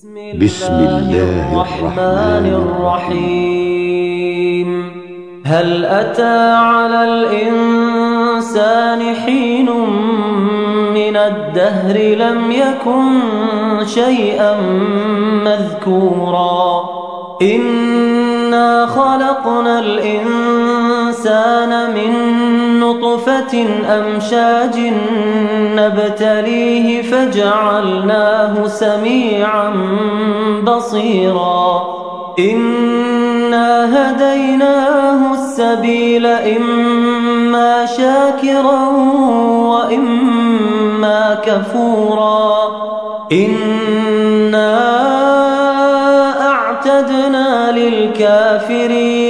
بسم الله الرحمن الرحيم. هل أتى على الإنسان حين من الدهر لم يكن شيئا مذكورا؟ إنا خلقنا الإنسان من نطفة أمشاج نبتليه فجعلناه سميعا بصيرا إنا هديناه السبيل إما شاكرا وإما كفورا إنا أعتدنا للكافرين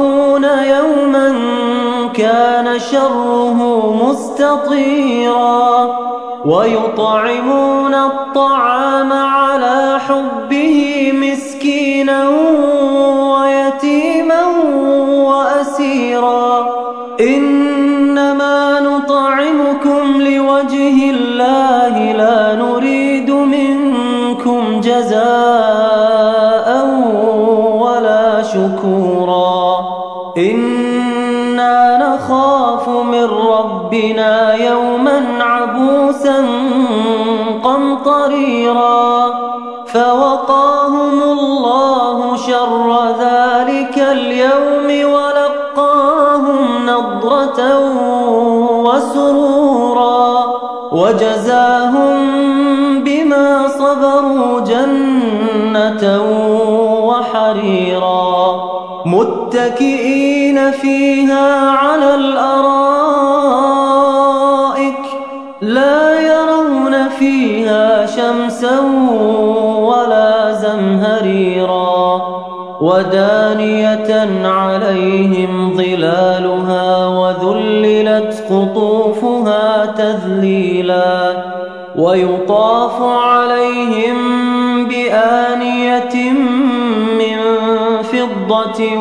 ويخافون يوما كان شره مستطيرا ويطعمون الطعام على حبه مسكينا ويتيما وأسيرا إنما نطعمكم لوجه الله لا نريد منكم جزاء ربنا يوما عبوسا قمطريرا فوقاهم الله شر ذلك اليوم ولقاهم نضرة وسرورا وجزاهم بما صبروا جنة وحريرا متكئين فيها على الأرائك ولا زمهريرا ودانية عليهم ظلالها وذللت قطوفها تذليلا ويطاف عليهم بآنية من فضة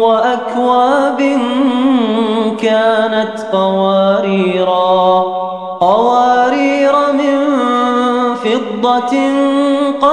وأكواب كانت قواريرا قوارير من فضة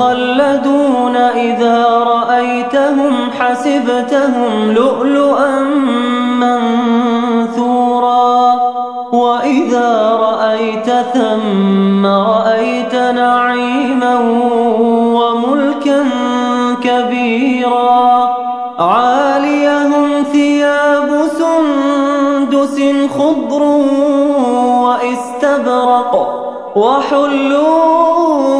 مخلدون إذا رأيتهم حسبتهم لؤلؤا منثورا وإذا رأيت ثم رأيت نعيما وملكا كبيرا عاليهم ثياب سندس خضر وإستبرق وحلوا